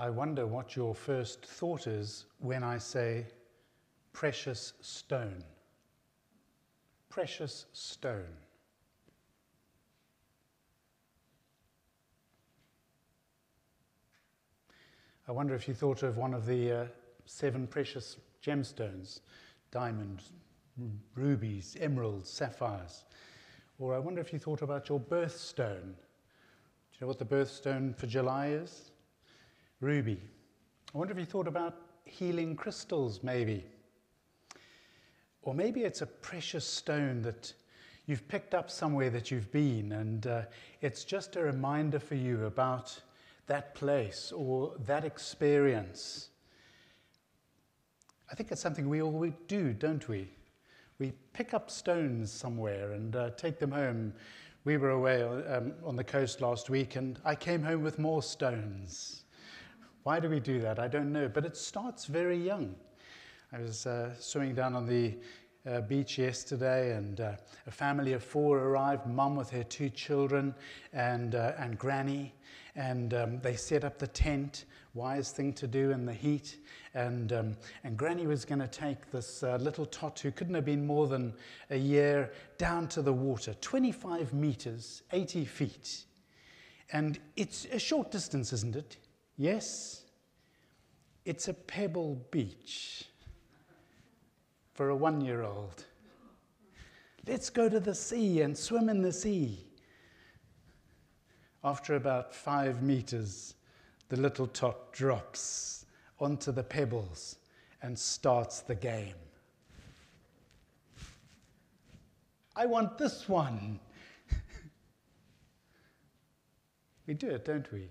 I wonder what your first thought is when I say precious stone. Precious stone. I wonder if you thought of one of the uh, seven precious gemstones diamonds, rubies, emeralds, sapphires. Or I wonder if you thought about your birthstone. Do you know what the birthstone for July is? Ruby. I wonder if you thought about healing crystals, maybe. Or maybe it's a precious stone that you've picked up somewhere that you've been, and uh, it's just a reminder for you about that place or that experience. I think it's something we all do, don't we? We pick up stones somewhere and uh, take them home. We were away um, on the coast last week, and I came home with more stones. Why do we do that? I don't know, but it starts very young. I was uh, swimming down on the uh, beach yesterday, and uh, a family of four arrived mum with her two children and, uh, and granny. And um, they set up the tent, wise thing to do in the heat. And, um, and granny was going to take this uh, little tot who couldn't have been more than a year down to the water 25 meters, 80 feet. And it's a short distance, isn't it? Yes, it's a pebble beach for a one year old. Let's go to the sea and swim in the sea. After about five meters, the little tot drops onto the pebbles and starts the game. I want this one. we do it, don't we?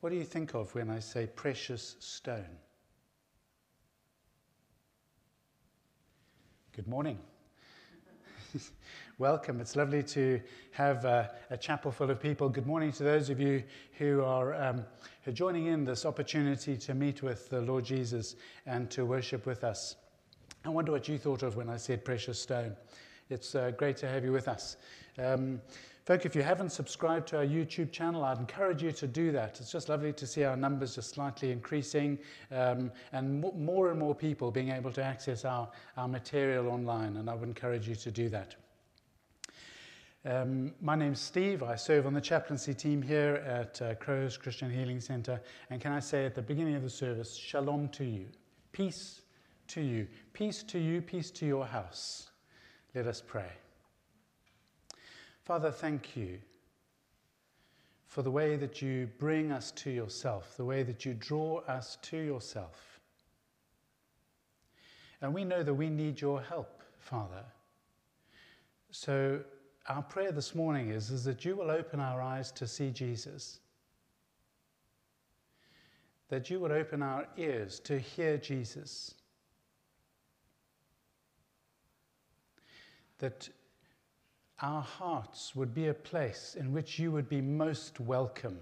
What do you think of when I say precious stone? Good morning. Welcome. It's lovely to have uh, a chapel full of people. Good morning to those of you who are, um, who are joining in this opportunity to meet with the Lord Jesus and to worship with us. I wonder what you thought of when I said precious stone. It's uh, great to have you with us. Um, Folk, if you haven't subscribed to our YouTube channel, I'd encourage you to do that. It's just lovely to see our numbers just slightly increasing um, and more and more people being able to access our, our material online, and I would encourage you to do that. Um, my name's Steve. I serve on the chaplaincy team here at uh, Crowhurst Christian Healing Center. And can I say at the beginning of the service, shalom to you, peace to you, peace to you, peace to your house. Let us pray. Father, thank you for the way that you bring us to yourself, the way that you draw us to yourself. And we know that we need your help, Father. So, our prayer this morning is, is that you will open our eyes to see Jesus, that you would open our ears to hear Jesus, that our hearts would be a place in which you would be most welcome.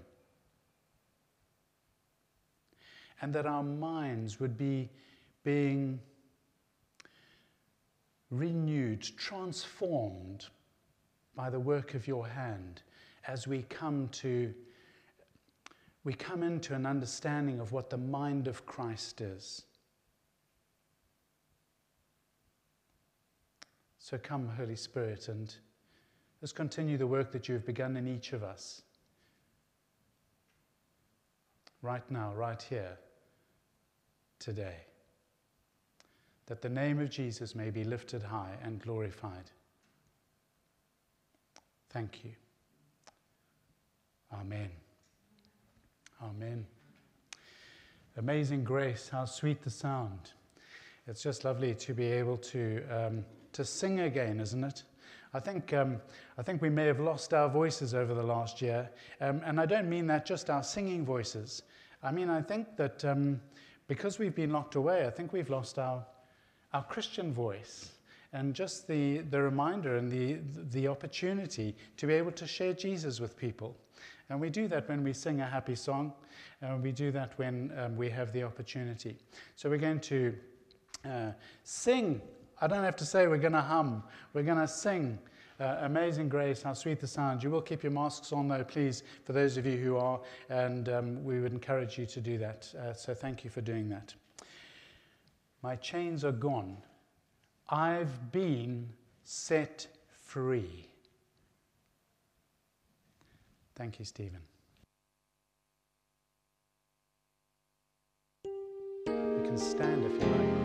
And that our minds would be being renewed, transformed by the work of your hand as we come to we come into an understanding of what the mind of Christ is. So come, Holy Spirit, and Let's continue the work that you have begun in each of us. Right now, right here, today. That the name of Jesus may be lifted high and glorified. Thank you. Amen. Amen. Amazing grace, how sweet the sound. It's just lovely to be able to, um, to sing again, isn't it? I think, um, I think we may have lost our voices over the last year. Um, and I don't mean that just our singing voices. I mean, I think that um, because we've been locked away, I think we've lost our, our Christian voice and just the, the reminder and the, the opportunity to be able to share Jesus with people. And we do that when we sing a happy song, and we do that when um, we have the opportunity. So we're going to uh, sing I don't have to say we're going to hum. We're going to sing Uh, amazing grace, how sweet the sound. You will keep your masks on, though, please, for those of you who are, and um, we would encourage you to do that. Uh, so thank you for doing that. My chains are gone. I've been set free. Thank you, Stephen. You can stand if you like.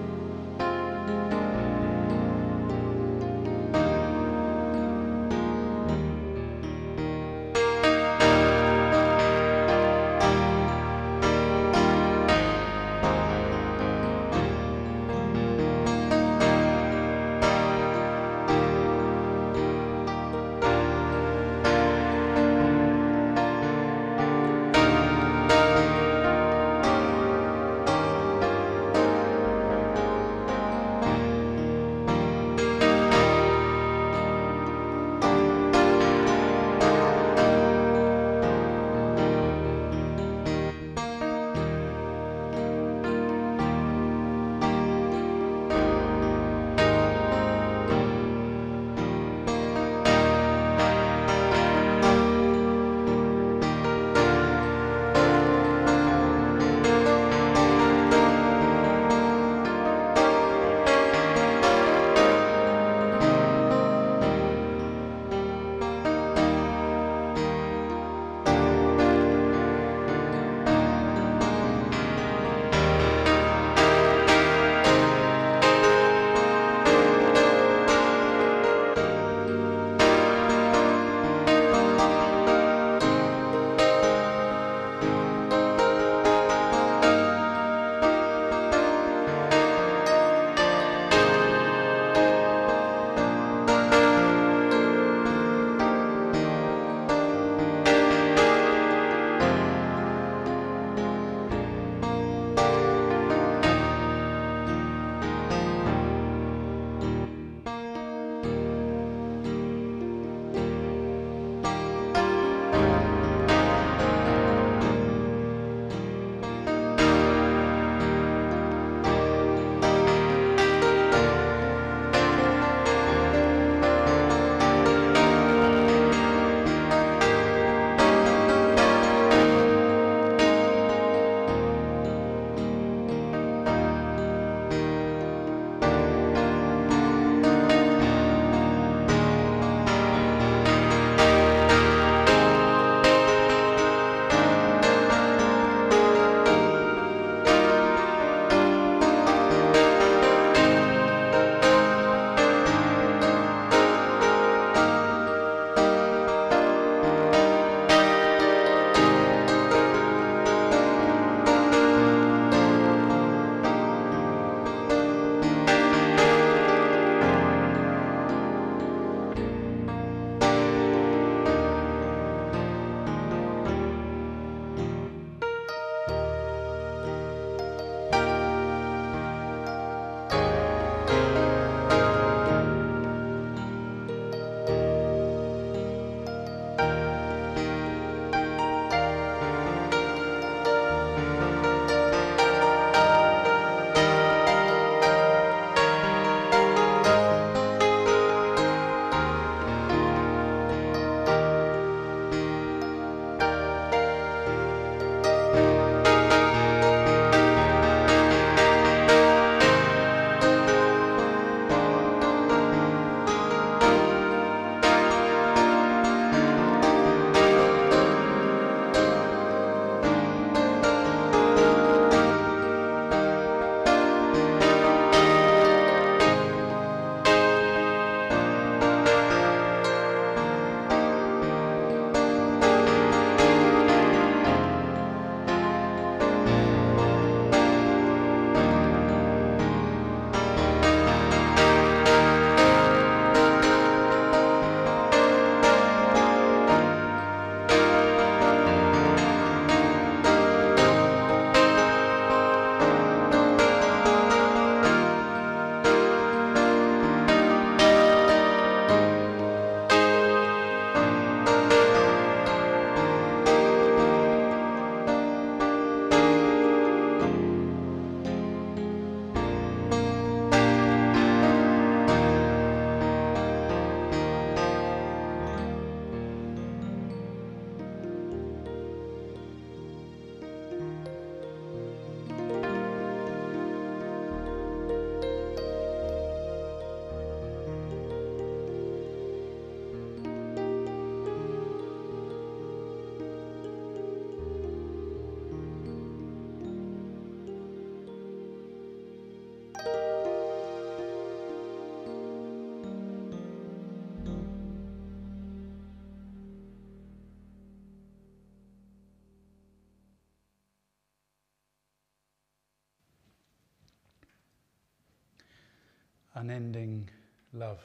Unending love,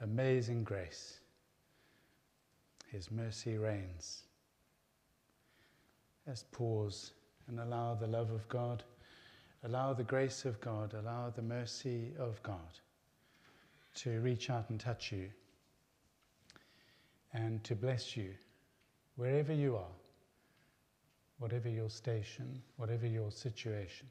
amazing grace. His mercy reigns. Let's pause and allow the love of God, allow the grace of God, allow the mercy of God to reach out and touch you and to bless you wherever you are, whatever your station, whatever your situation.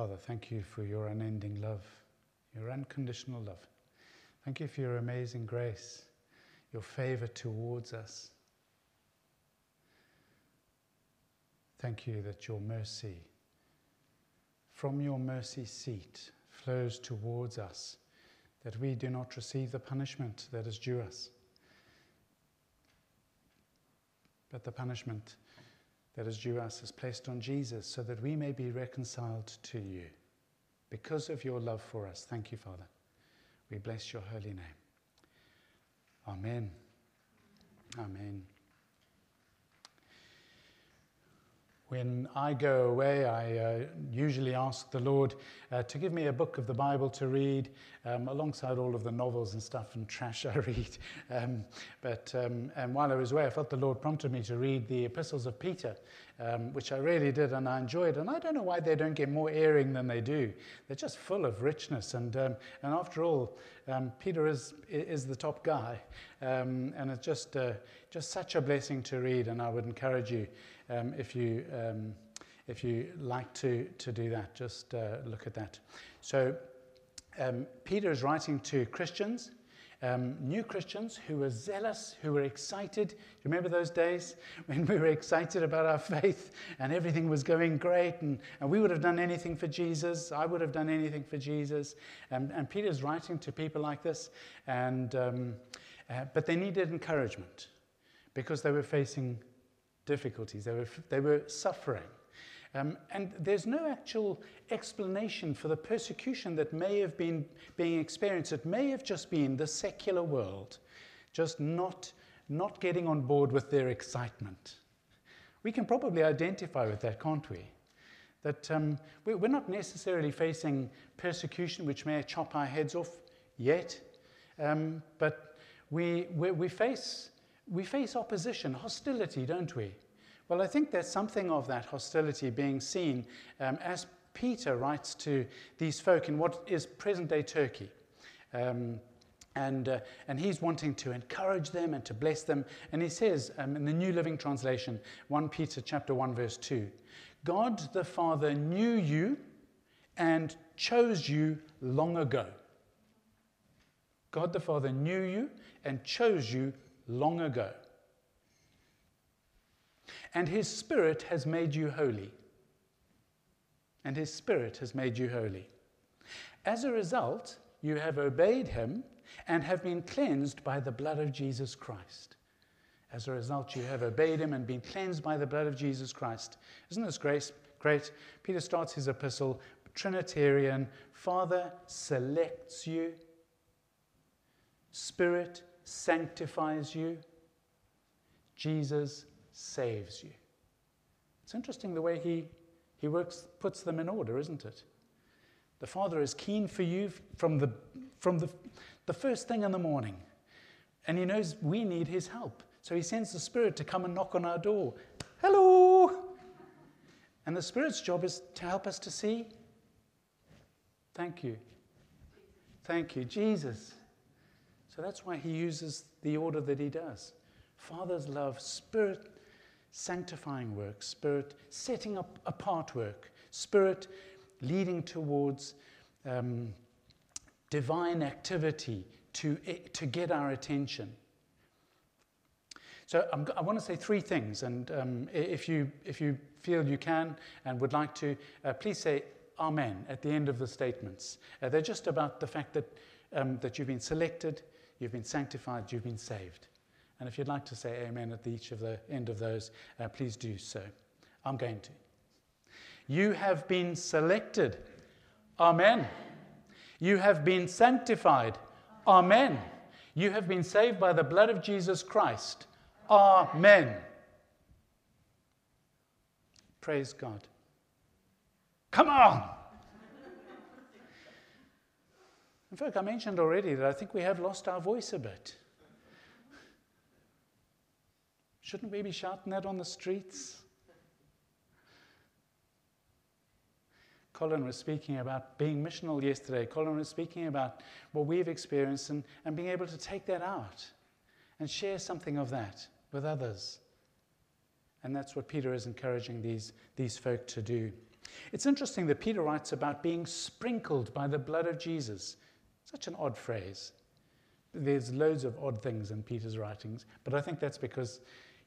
Father, thank you for your unending love, your unconditional love. Thank you for your amazing grace, your favor towards us. Thank you that your mercy, from your mercy seat, flows towards us, that we do not receive the punishment that is due us, but the punishment that is due us is placed on Jesus so that we may be reconciled to you. Because of your love for us. Thank you, Father. We bless your holy name. Amen. Amen. When I go away, I uh, usually ask the Lord uh, to give me a book of the Bible to read, um, alongside all of the novels and stuff and trash I read. Um, but um, and while I was away, I felt the Lord prompted me to read the epistles of Peter, um, which I really did and I enjoyed. And I don't know why they don't get more airing than they do. They're just full of richness. And, um, and after all, um, Peter is, is the top guy. and it's just, uh, just such a blessing to read. And I would encourage you um, if you um, if you like to to do that, just uh, look at that. So um, Peter is writing to Christians. Um, new Christians who were zealous, who were excited. You remember those days when we were excited about our faith and everything was going great and, and we would have done anything for Jesus? I would have done anything for Jesus. And, and Peter's writing to people like this, and, um, uh, but they needed encouragement because they were facing difficulties, they were, they were suffering. Um, and there's no actual explanation for the persecution that may have been being experienced. It may have just been the secular world just not, not getting on board with their excitement. We can probably identify with that, can't we? That um, we're not necessarily facing persecution which may chop our heads off yet, um, but we, we, we face we face opposition, hostility, don't we? Well, I think there's something of that hostility being seen um, as Peter writes to these folk in what is present day Turkey. Um, and, uh, and he's wanting to encourage them and to bless them. And he says um, in the New Living Translation, 1 Peter chapter 1, verse 2, God the Father knew you and chose you long ago. God the Father knew you and chose you long ago. And his spirit has made you holy. And his spirit has made you holy. As a result, you have obeyed him and have been cleansed by the blood of Jesus Christ. As a result, you have obeyed him and been cleansed by the blood of Jesus Christ. Isn't this great? Great. Peter starts his epistle Trinitarian. Father selects you, Spirit sanctifies you, Jesus saves you. It's interesting the way he, he works, puts them in order, isn't it? The Father is keen for you from, the, from the, the first thing in the morning, and He knows we need His help. So He sends the Spirit to come and knock on our door. Hello! And the Spirit's job is to help us to see. Thank you. Thank you, Jesus. So that's why he uses the order that he does. Father's love, Spirit sanctifying work, Spirit setting up apart work, Spirit leading towards um, divine activity to, to get our attention. So I'm, i want to say three things, and um, if, you, if you feel you can and would like to, uh, please say Amen at the end of the statements. Uh, they're just about the fact that, um, that you've been selected, You've been sanctified, you've been saved. And if you'd like to say amen at each of the end of those, uh, please do so. I'm going to. You have been selected. Amen. You have been sanctified. Amen. You have been saved by the blood of Jesus Christ. Amen. Praise God. Come on. In fact, I mentioned already that I think we have lost our voice a bit. Shouldn't we be shouting that on the streets? Colin was speaking about being missional yesterday. Colin was speaking about what we've experienced and, and being able to take that out and share something of that with others. And that's what Peter is encouraging these, these folk to do. It's interesting that Peter writes about being sprinkled by the blood of Jesus. Such an odd phrase. There's loads of odd things in Peter's writings, but I think that's because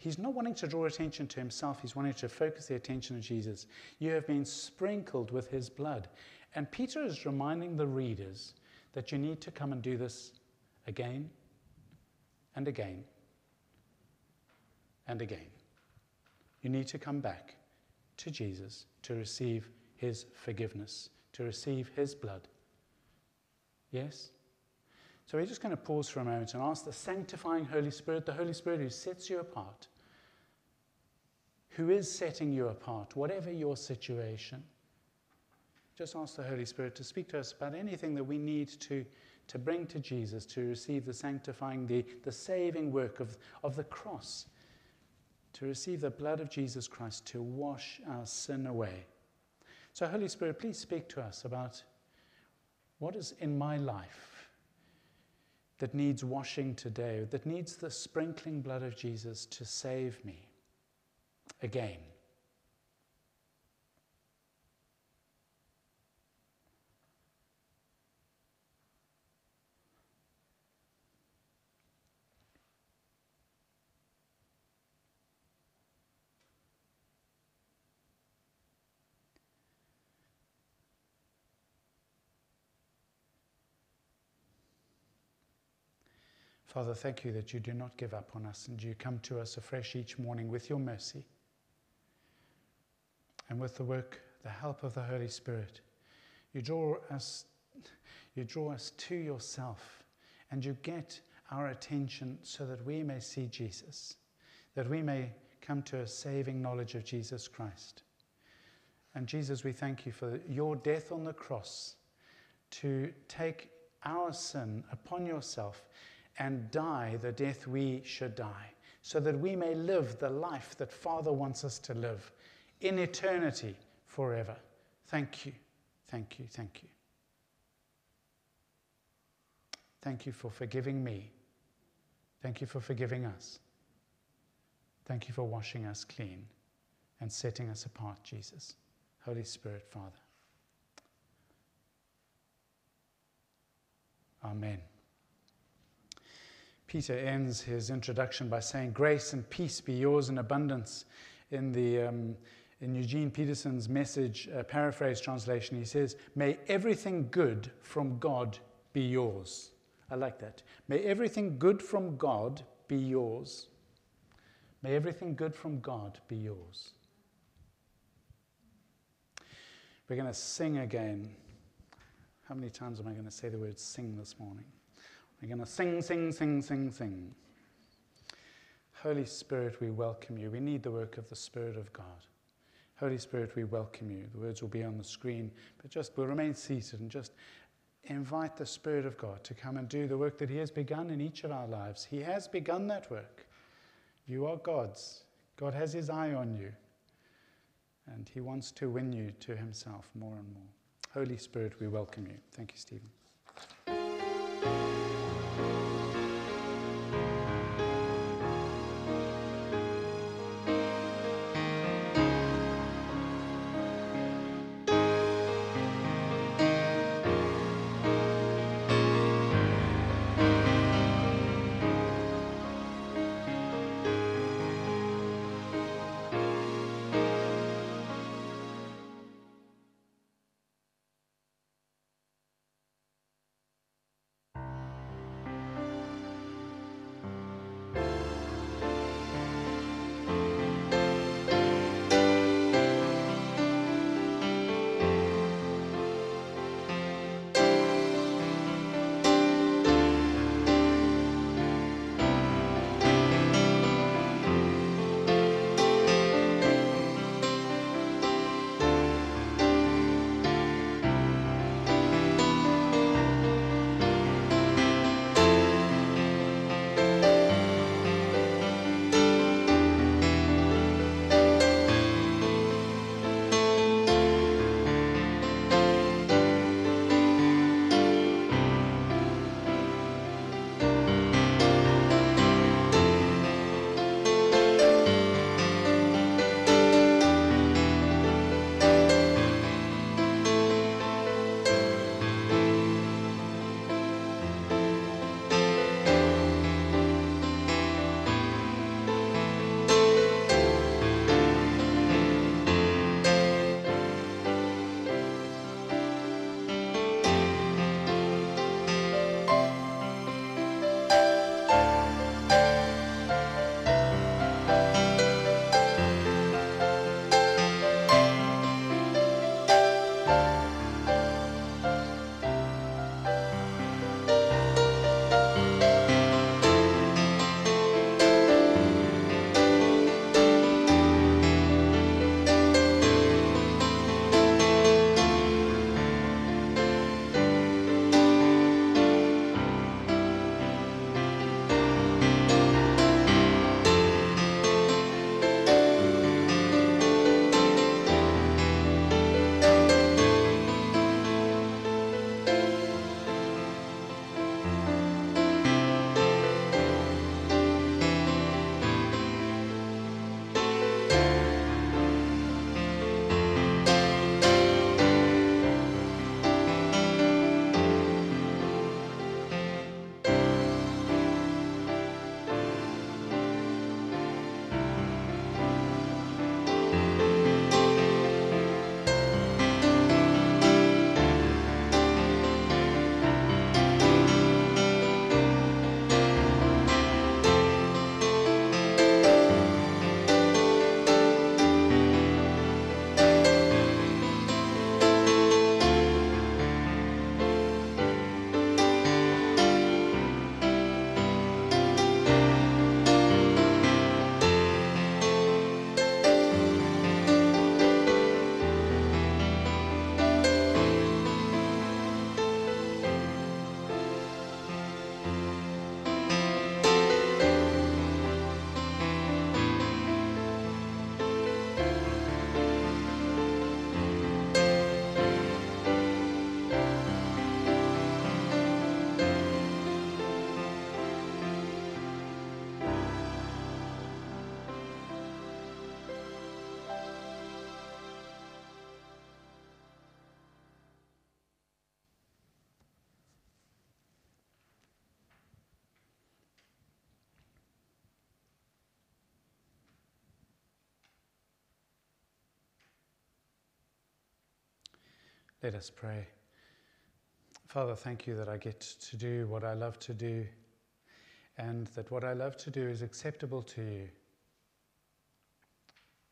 He's not wanting to draw attention to himself, he's wanting to focus the attention on Jesus. You have been sprinkled with his blood. And Peter is reminding the readers that you need to come and do this again and again and again. You need to come back to Jesus to receive his forgiveness, to receive his blood. Yes? So we're just going to pause for a moment and ask the sanctifying Holy Spirit, the Holy Spirit who sets you apart, who is setting you apart, whatever your situation. Just ask the Holy Spirit to speak to us about anything that we need to, to bring to Jesus to receive the sanctifying, the, the saving work of, of the cross, to receive the blood of Jesus Christ to wash our sin away. So, Holy Spirit, please speak to us about what is in my life that needs washing today, that needs the sprinkling blood of Jesus to save me again. Father, thank you that you do not give up on us and you come to us afresh each morning with your mercy and with the work, the help of the Holy Spirit, you draw us, you draw us to yourself, and you get our attention so that we may see Jesus, that we may come to a saving knowledge of Jesus Christ. And Jesus, we thank you for your death on the cross to take our sin upon yourself and die the death we should die, so that we may live the life that Father wants us to live in eternity forever. Thank you, thank you, thank you. Thank you for forgiving me. Thank you for forgiving us. Thank you for washing us clean and setting us apart, Jesus. Holy Spirit, Father. Amen. Peter ends his introduction by saying, Grace and peace be yours in abundance. In the um, in Eugene Peterson's message, uh, paraphrase translation, he says, May everything good from God be yours. I like that. May everything good from God be yours. May everything good from God be yours. We're going to sing again. How many times am I going to say the word sing this morning? We're going to sing, sing, sing, sing, sing. Holy Spirit, we welcome you. We need the work of the Spirit of God. Holy Spirit, we welcome you. The words will be on the screen, but just we'll remain seated and just invite the Spirit of God to come and do the work that He has begun in each of our lives. He has begun that work. You are God's. God has His eye on you, and He wants to win you to Himself more and more. Holy Spirit, we welcome you. Thank you, Stephen. Let us pray. Father, thank you that I get to do what I love to do and that what I love to do is acceptable to you.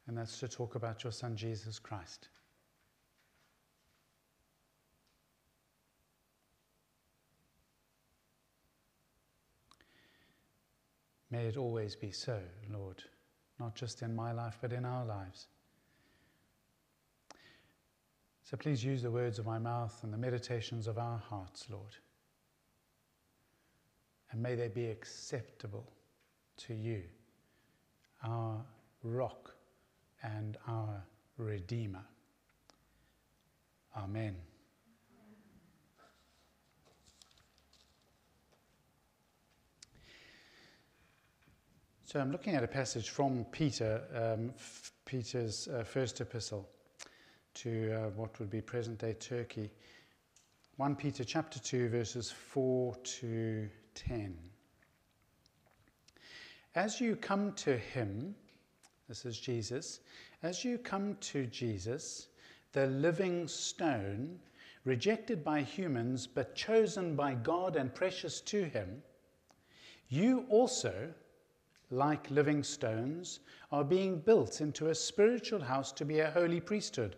And that's to talk about your Son, Jesus Christ. May it always be so, Lord, not just in my life, but in our lives. So please use the words of my mouth and the meditations of our hearts, Lord. And may they be acceptable to you, our rock and our Redeemer. Amen. So I'm looking at a passage from Peter, um, Peter's uh, first epistle to uh, what would be present day Turkey. 1 Peter chapter 2 verses 4 to 10. As you come to him, this is Jesus, as you come to Jesus, the living stone, rejected by humans but chosen by God and precious to him, you also like living stones, are being built into a spiritual house to be a holy priesthood,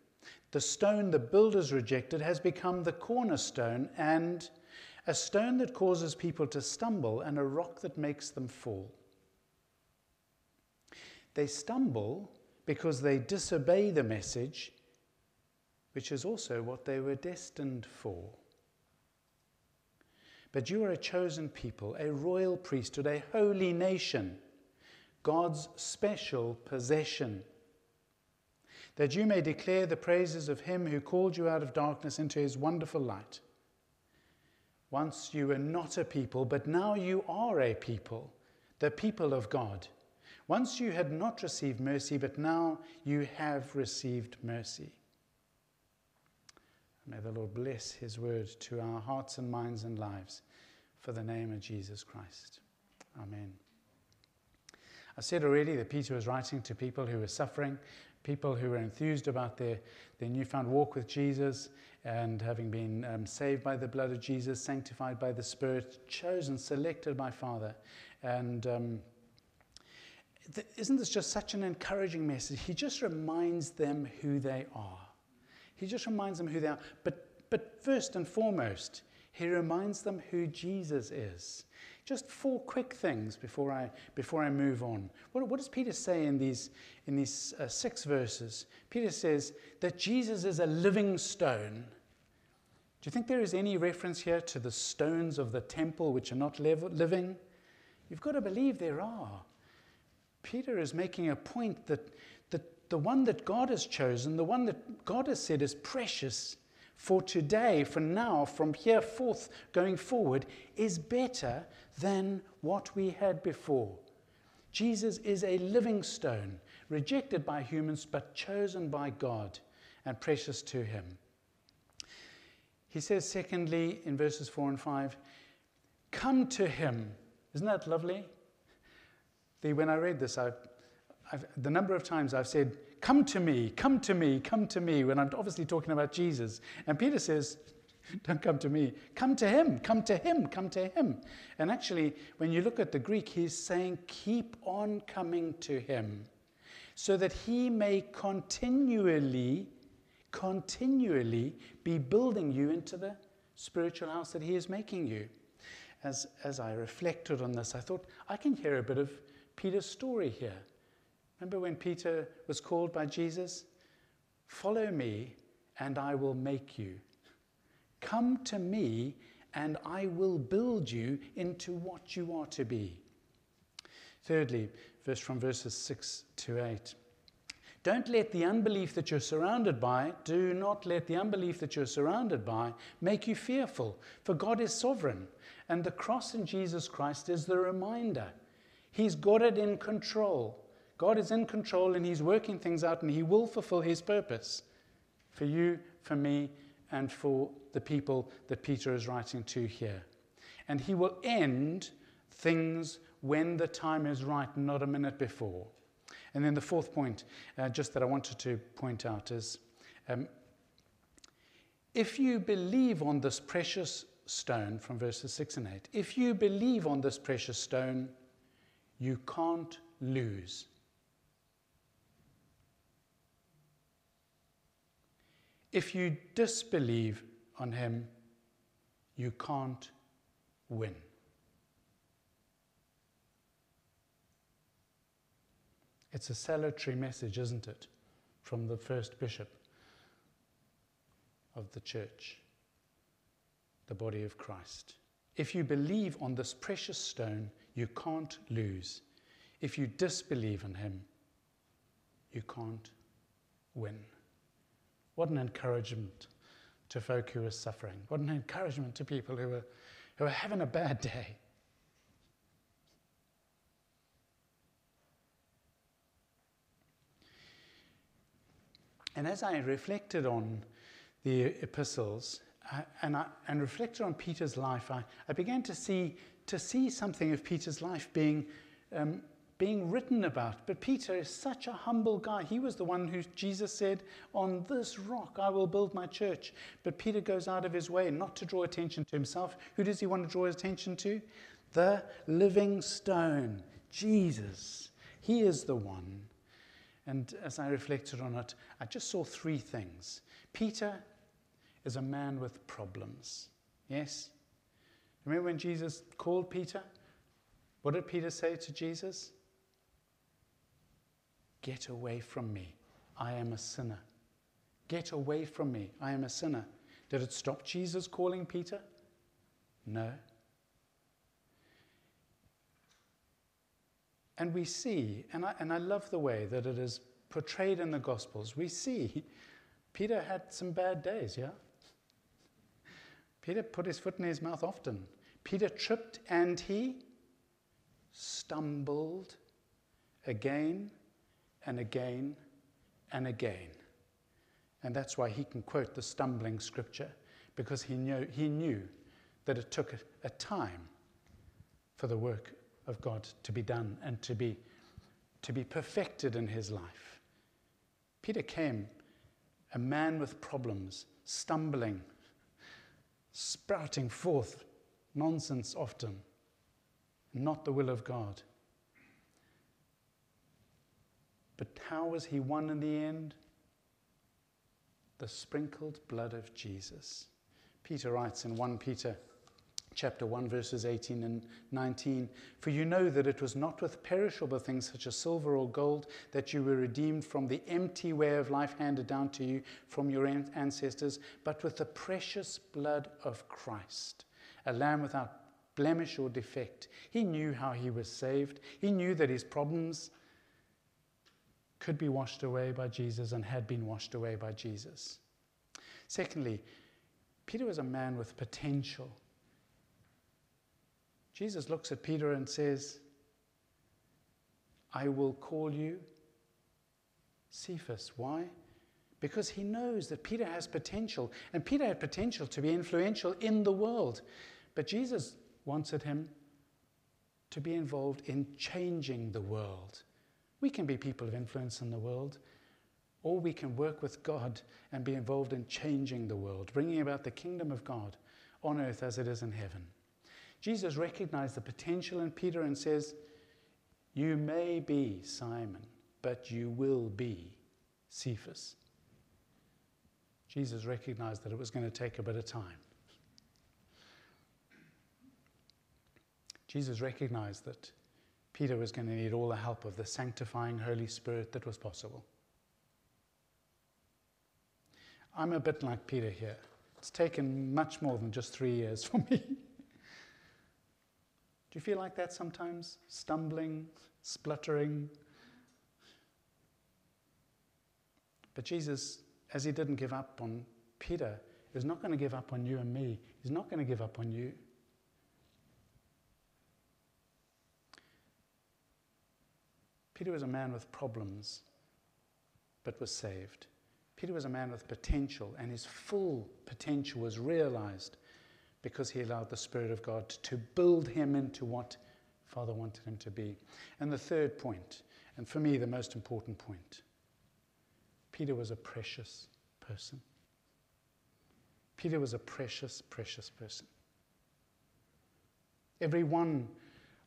the stone the builders rejected has become the cornerstone and a stone that causes people to stumble and a rock that makes them fall. They stumble because they disobey the message, which is also what they were destined for. But you are a chosen people, a royal priesthood, a holy nation God's special possession, that you may declare the praises of him who called you out of darkness into his wonderful light. Once you were not a people, but now you are a people, the people of God. Once you had not received mercy, but now you have received mercy. May the Lord bless his word to our hearts and minds and lives for the name of Jesus Christ. Amen. I said already that Peter was writing to people who were suffering, people who were enthused about their, their newfound walk with Jesus and having been um, saved by the blood of Jesus, sanctified by the Spirit, chosen, selected by Father. And um, th- isn't this just such an encouraging message? He just reminds them who they are. He just reminds them who they are. But, but first and foremost, he reminds them who Jesus is. Just four quick things before I, before I move on. What, what does Peter say in these, in these uh, six verses? Peter says that Jesus is a living stone. Do you think there is any reference here to the stones of the temple which are not living? You've got to believe there are. Peter is making a point that, that the one that God has chosen, the one that God has said is precious, for today, for now, from here forth going forward, is better than what we had before. Jesus is a living stone, rejected by humans, but chosen by God and precious to him. He says, secondly, in verses 4 and 5, come to him. Isn't that lovely? The, when I read this, I, I've, the number of times I've said, Come to me, come to me, come to me, when I'm obviously talking about Jesus. And Peter says, Don't come to me, come to him, come to him, come to him. And actually, when you look at the Greek, he's saying, Keep on coming to him so that he may continually, continually be building you into the spiritual house that he is making you. As, as I reflected on this, I thought, I can hear a bit of Peter's story here. Remember when Peter was called by Jesus? Follow me, and I will make you. Come to me, and I will build you into what you are to be. Thirdly, verse from verses 6 to 8. Don't let the unbelief that you're surrounded by, do not let the unbelief that you're surrounded by make you fearful, for God is sovereign. And the cross in Jesus Christ is the reminder. He's got it in control. God is in control and He's working things out and He will fulfill His purpose for you, for me, and for the people that Peter is writing to here. And He will end things when the time is right, not a minute before. And then the fourth point, uh, just that I wanted to point out, is um, if you believe on this precious stone, from verses 6 and 8, if you believe on this precious stone, you can't lose. If you disbelieve on him, you can't win. It's a salutary message, isn't it, from the first bishop of the church, the body of Christ. If you believe on this precious stone, you can't lose. If you disbelieve in him, you can't win. What an encouragement to folk who are suffering. What an encouragement to people who are, who are having a bad day. And as I reflected on the epistles uh, and, I, and reflected on Peter's life, I, I began to see, to see something of Peter's life being, um, being written about. But Peter is such a humble guy. He was the one who Jesus said, On this rock I will build my church. But Peter goes out of his way not to draw attention to himself. Who does he want to draw attention to? The living stone, Jesus. He is the one and as I reflected on it, I just saw three things. Peter is a man with problems. Yes? Remember when Jesus called Peter? What did Peter say to Jesus? Get away from me. I am a sinner. Get away from me. I am a sinner. Did it stop Jesus calling Peter? No. And we see, and I, and I love the way that it is portrayed in the Gospels, we see Peter had some bad days, yeah? Peter put his foot in his mouth often. Peter tripped and he stumbled again and again and again. And that's why he can quote the stumbling scripture, because he knew, he knew that it took a, a time for the work of God to be done and to be, to be perfected in his life. Peter came, a man with problems, stumbling, sprouting forth nonsense often, not the will of God. But how was he won in the end? The sprinkled blood of Jesus. Peter writes in 1 Peter chapter 1, verses 18 and 19. For you know that it was not with perishable things such as silver or gold that you were redeemed from the empty way of life handed down to you from your ancestors, but with the precious blood of Christ, a lamb without blemish or defect. He knew how he was saved, he knew that his problems could be washed away by Jesus and had been washed away by Jesus. Secondly, Peter was a man with potential. Jesus looks at Peter and says, I will call you Cephas. Why? Because he knows that Peter has potential, and Peter had potential to be influential in the world. But Jesus wanted him to be involved in changing the world. We can be people of influence in the world, or we can work with God and be involved in changing the world, bringing about the kingdom of God on earth as it is in heaven. Jesus recognized the potential in Peter and says, You may be Simon, but you will be Cephas. Jesus recognized that it was going to take a bit of time. Jesus recognized that Peter was going to need all the help of the sanctifying Holy Spirit that was possible. I'm a bit like Peter here. It's taken much more than just three years for me. Do you feel like that sometimes? Stumbling, spluttering? But Jesus, as he didn't give up on Peter, is not going to give up on you and me. He's not going to give up on you. Peter was a man with problems, but was saved. Peter was a man with potential, and his full potential was realized because he allowed the Spirit of God to build him into what Father wanted him to be. And the third point, and for me the most important point, Peter was a precious person. Peter was a precious, precious person. Every one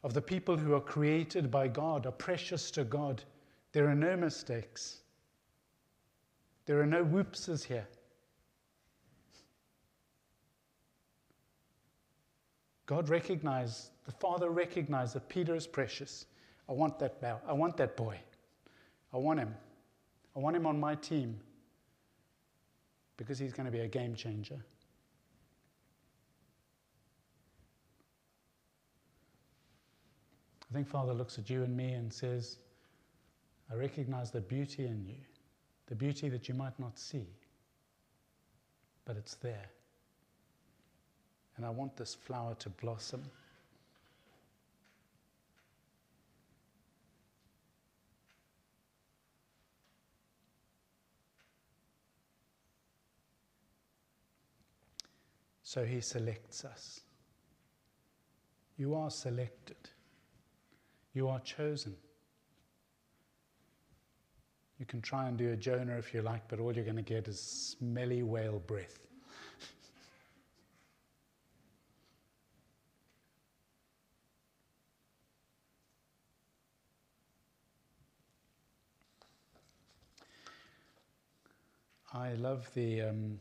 of the people who are created by God are precious to God. There are no mistakes. There are no whoopses here. God recognized, the Father recognized that Peter is precious. I want that bow. I want that boy. I want him. I want him on my team because he's going to be a game changer. I think Father looks at you and me and says, I recognize the beauty in you, the beauty that you might not see, but it's there. And I want this flower to blossom. So he selects us. You are selected. You are chosen. You can try and do a Jonah if you like, but all you're going to get is smelly whale breath. I love the. Um,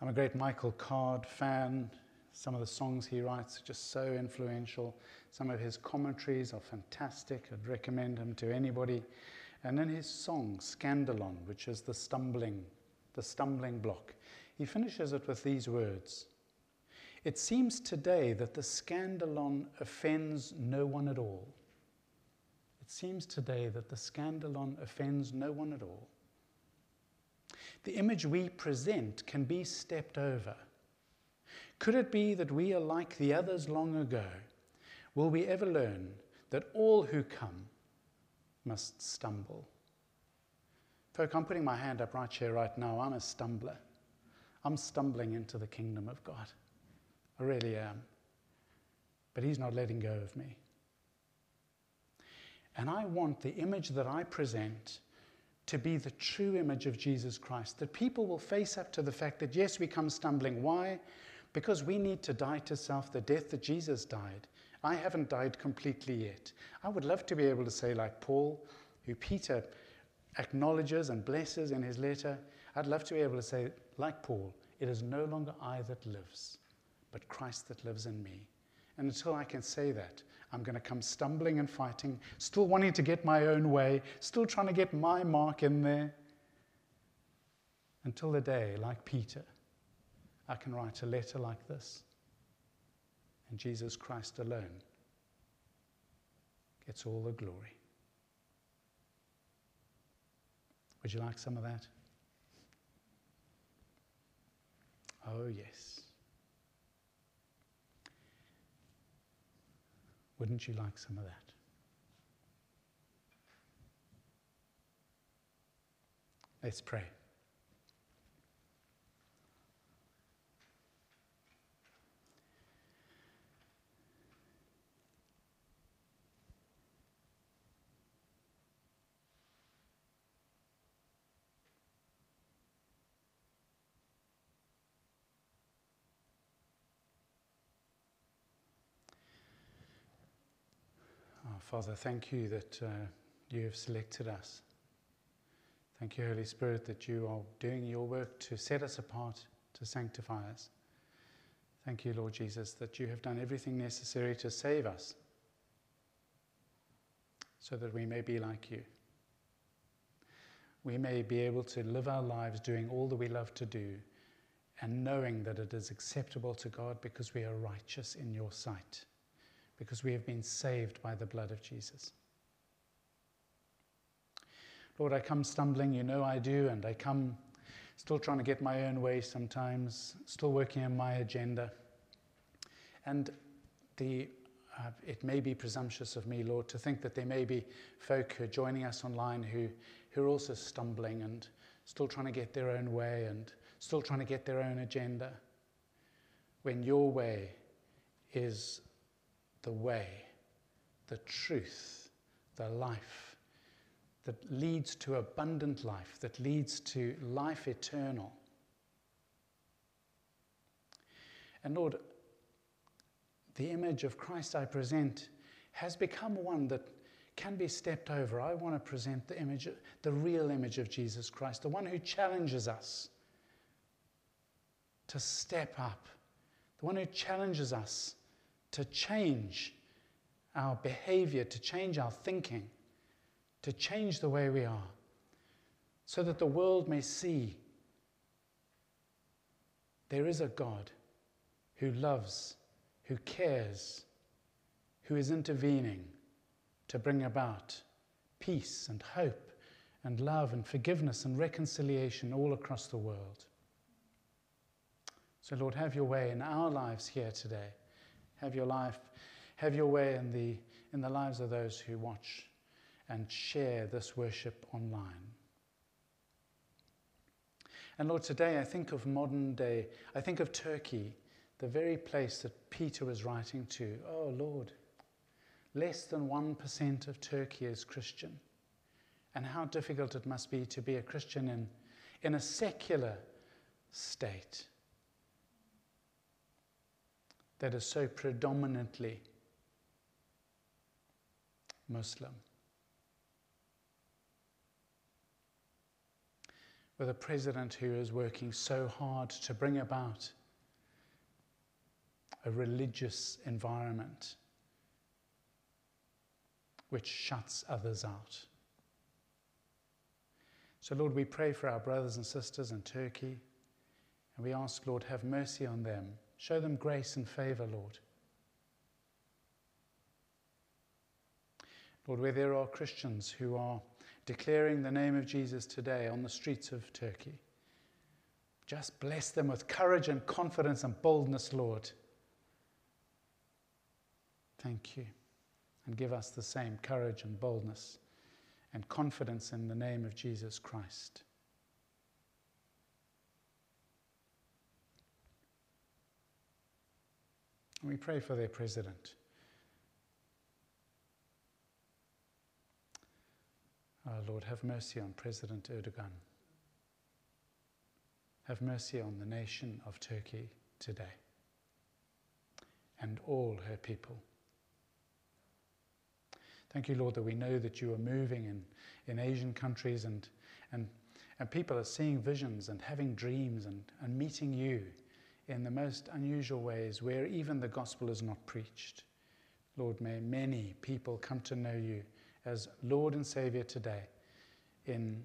I'm a great Michael Card fan. Some of the songs he writes are just so influential. Some of his commentaries are fantastic. I'd recommend him to anybody. And then his song, Scandalon, which is the stumbling, the stumbling block, he finishes it with these words. It seems today that the scandalon offends no one at all. It seems today that the scandalon offends no one at all. The image we present can be stepped over. Could it be that we are like the others long ago? Will we ever learn that all who come must stumble? Folk, I'm putting my hand up right here, right now. I'm a stumbler. I'm stumbling into the kingdom of God. I really am. But He's not letting go of me. And I want the image that I present to be the true image of Jesus Christ. That people will face up to the fact that, yes, we come stumbling. Why? Because we need to die to self the death that Jesus died. I haven't died completely yet. I would love to be able to say, like Paul, who Peter acknowledges and blesses in his letter, I'd love to be able to say, like Paul, it is no longer I that lives, but Christ that lives in me. And until I can say that, I'm going to come stumbling and fighting, still wanting to get my own way, still trying to get my mark in there. Until the day, like Peter, I can write a letter like this. And Jesus Christ alone gets all the glory. Would you like some of that? Oh, yes. Wouldn't you like some of that? Let's pray. Father, thank you that uh, you have selected us. Thank you, Holy Spirit, that you are doing your work to set us apart, to sanctify us. Thank you, Lord Jesus, that you have done everything necessary to save us so that we may be like you. We may be able to live our lives doing all that we love to do and knowing that it is acceptable to God because we are righteous in your sight because we have been saved by the blood of Jesus. Lord, I come stumbling, you know I do, and I come still trying to get my own way sometimes, still working on my agenda. And the, uh, it may be presumptuous of me, Lord, to think that there may be folk who are joining us online who, who are also stumbling and still trying to get their own way and still trying to get their own agenda. When your way is the way, the truth, the life that leads to abundant life, that leads to life eternal. And Lord, the image of Christ I present has become one that can be stepped over. I want to present the image, the real image of Jesus Christ, the one who challenges us to step up, the one who challenges us to change our behavior, to change our thinking, to change the way we are, so that the world may see there is a God who loves, who cares, who is intervening to bring about peace and hope and love and forgiveness and reconciliation all across the world. So, Lord, have your way in our lives here today. Have your life, have your way in the, in the lives of those who watch and share this worship online. And Lord, today I think of modern day, I think of Turkey, the very place that Peter was writing to. Oh, Lord, less than 1% of Turkey is Christian. And how difficult it must be to be a Christian in, in a secular state that is so predominantly Muslim. With a president who is working so hard to bring about a religious environment which shuts others out. So, Lord, we pray for our brothers and sisters in Turkey, and we ask, Lord, have mercy on them. Show them grace and favor, Lord. Lord, where there are Christians who are declaring the name of Jesus today on the streets of Turkey, just bless them with courage and confidence and boldness, Lord. Thank you and give us the same courage and boldness and confidence in the name of Jesus Christ. We pray for their president. Oh, Lord, have mercy on President Erdogan. Have mercy on the nation of Turkey today and all her people. Thank you, Lord, that we know that you are moving in, in Asian countries and, and, and people are seeing visions and having dreams and, and meeting you in the most unusual ways where even the gospel is not preached. Lord, may many people come to know you as Lord and Savior today in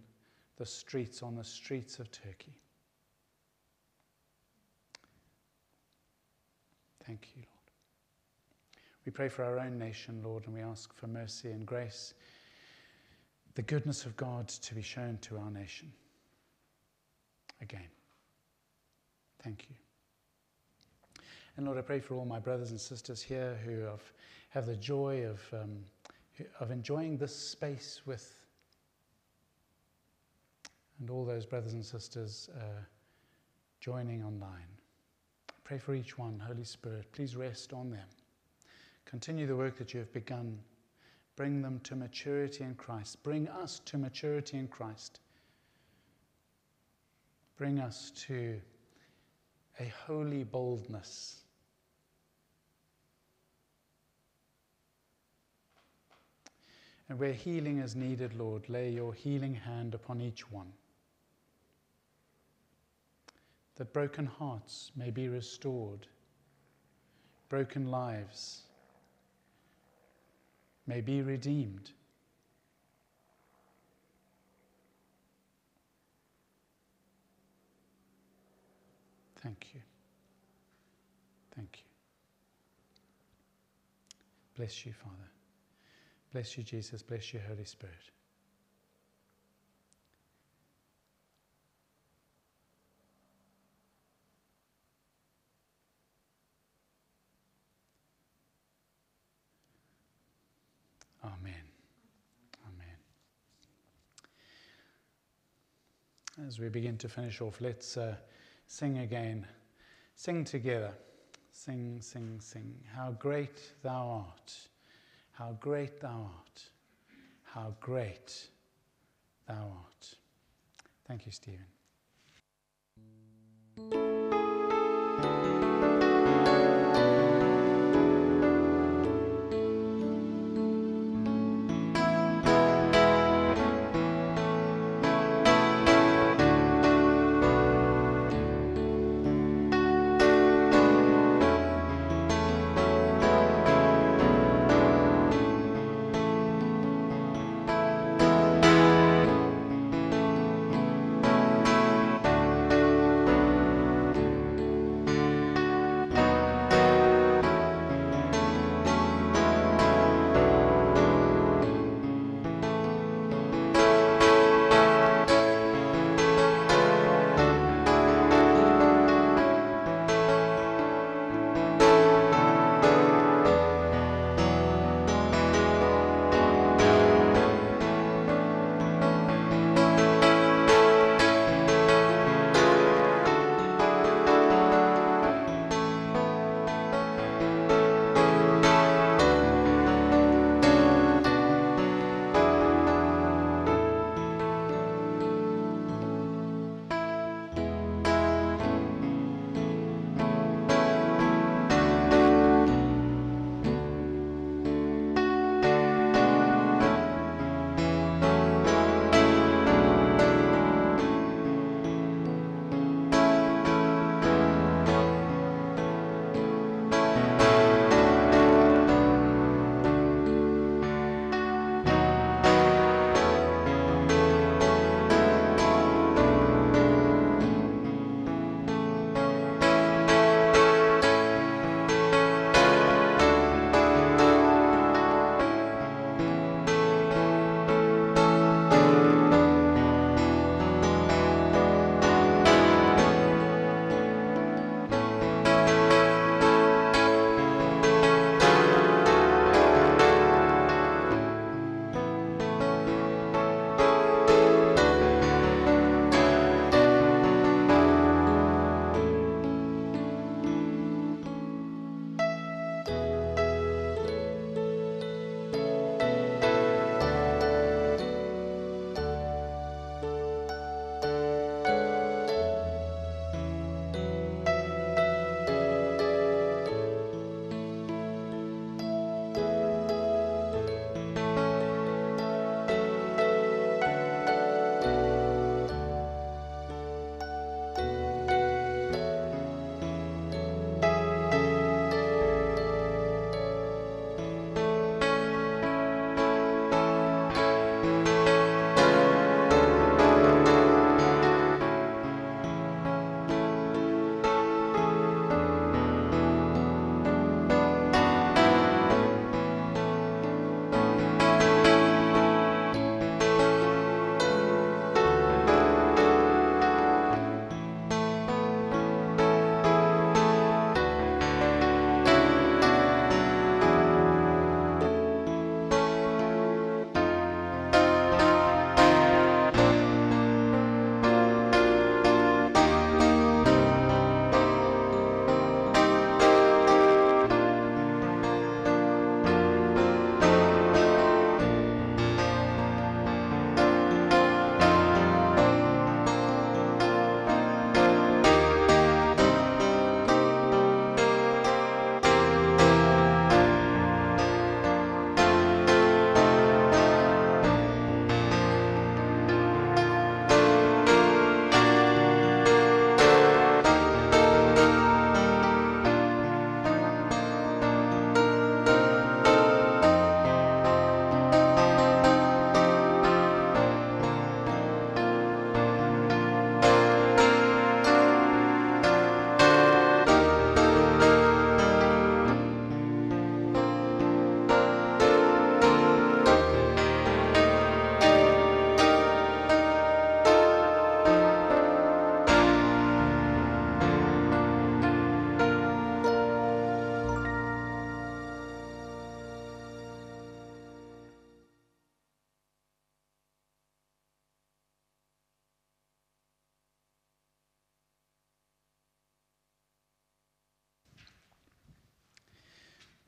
the streets, on the streets of Turkey. Thank you, Lord. We pray for our own nation, Lord, and we ask for mercy and grace, the goodness of God to be shown to our nation. Again, thank you. And Lord, I pray for all my brothers and sisters here who have, have the joy of, um, of enjoying this space with, and all those brothers and sisters uh, joining online. Pray for each one, Holy Spirit. Please rest on them. Continue the work that you have begun. Bring them to maturity in Christ. Bring us to maturity in Christ. Bring us to a holy boldness. And where healing is needed, Lord, lay your healing hand upon each one. That broken hearts may be restored, broken lives may be redeemed. Thank you. Thank you. Bless you, Father. Bless you, Jesus. Bless you, Holy Spirit. Amen. Amen. As we begin to finish off, let's uh, sing again. Sing together. Sing, sing, sing. How great thou art. How great thou art. How great thou art. Thank you, Stephen.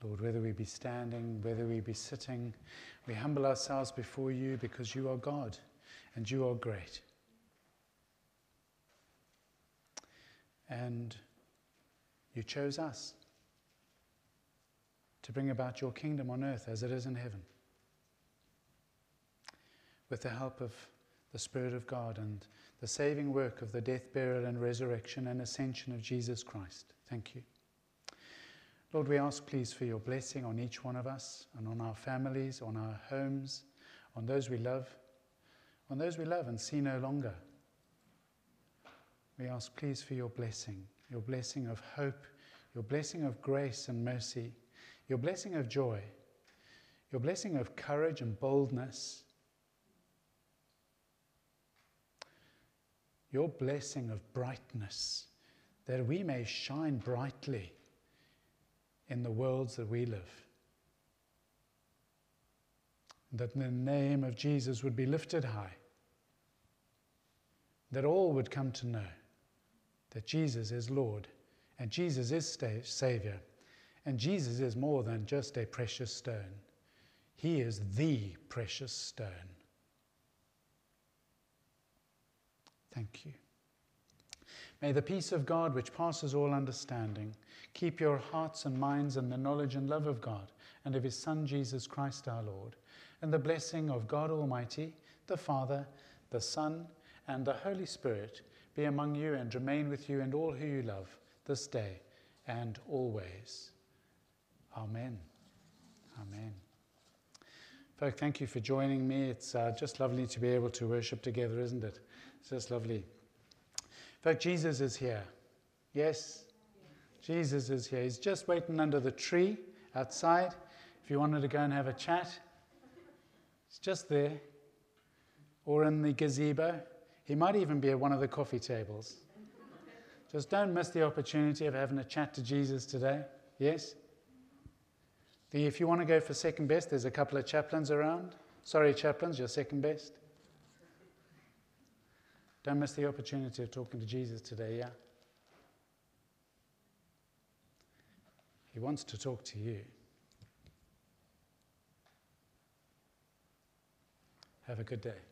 Lord, whether we be standing, whether we be sitting, we humble ourselves before you because you are God and you are great. And you chose us to bring about your kingdom on earth as it is in heaven. With the help of the Spirit of God and the saving work of the death, burial, and resurrection and ascension of Jesus Christ. Thank you. Lord, we ask, please, for your blessing on each one of us and on our families, on our homes, on those we love, on those we love and see no longer. We ask, please, for your blessing, your blessing of hope, your blessing of grace and mercy, your blessing of joy, your blessing of courage and boldness, your blessing of brightness, that we may shine brightly in the worlds that we live. That the name of Jesus would be lifted high. That all would come to know that Jesus is Lord and Jesus is Savior and Jesus is more than just a precious stone. He is the precious stone. Thank you. May the peace of God, which passes all understanding, keep your hearts and minds in the knowledge and love of God and of His Son, Jesus Christ our Lord, and the blessing of God Almighty, the Father, the Son, and the Holy Spirit be among you and remain with you and all who you love this day and always. Amen. Amen. Folk, thank you for joining me. It's uh, just lovely to be able to worship together, isn't it? It's just lovely. Fact, Jesus is here. Yes? Jesus is here. He's just waiting under the tree outside. If you wanted to go and have a chat, he's just there. Or in the gazebo. He might even be at one of the coffee tables. Just don't miss the opportunity of having a chat to Jesus today. Yes? The, if you want to go for second best, there's a couple of chaplains around. Sorry, chaplains, you're second best. Don't miss the opportunity of talking to Jesus today, yeah? He wants to talk to you. Have a good day.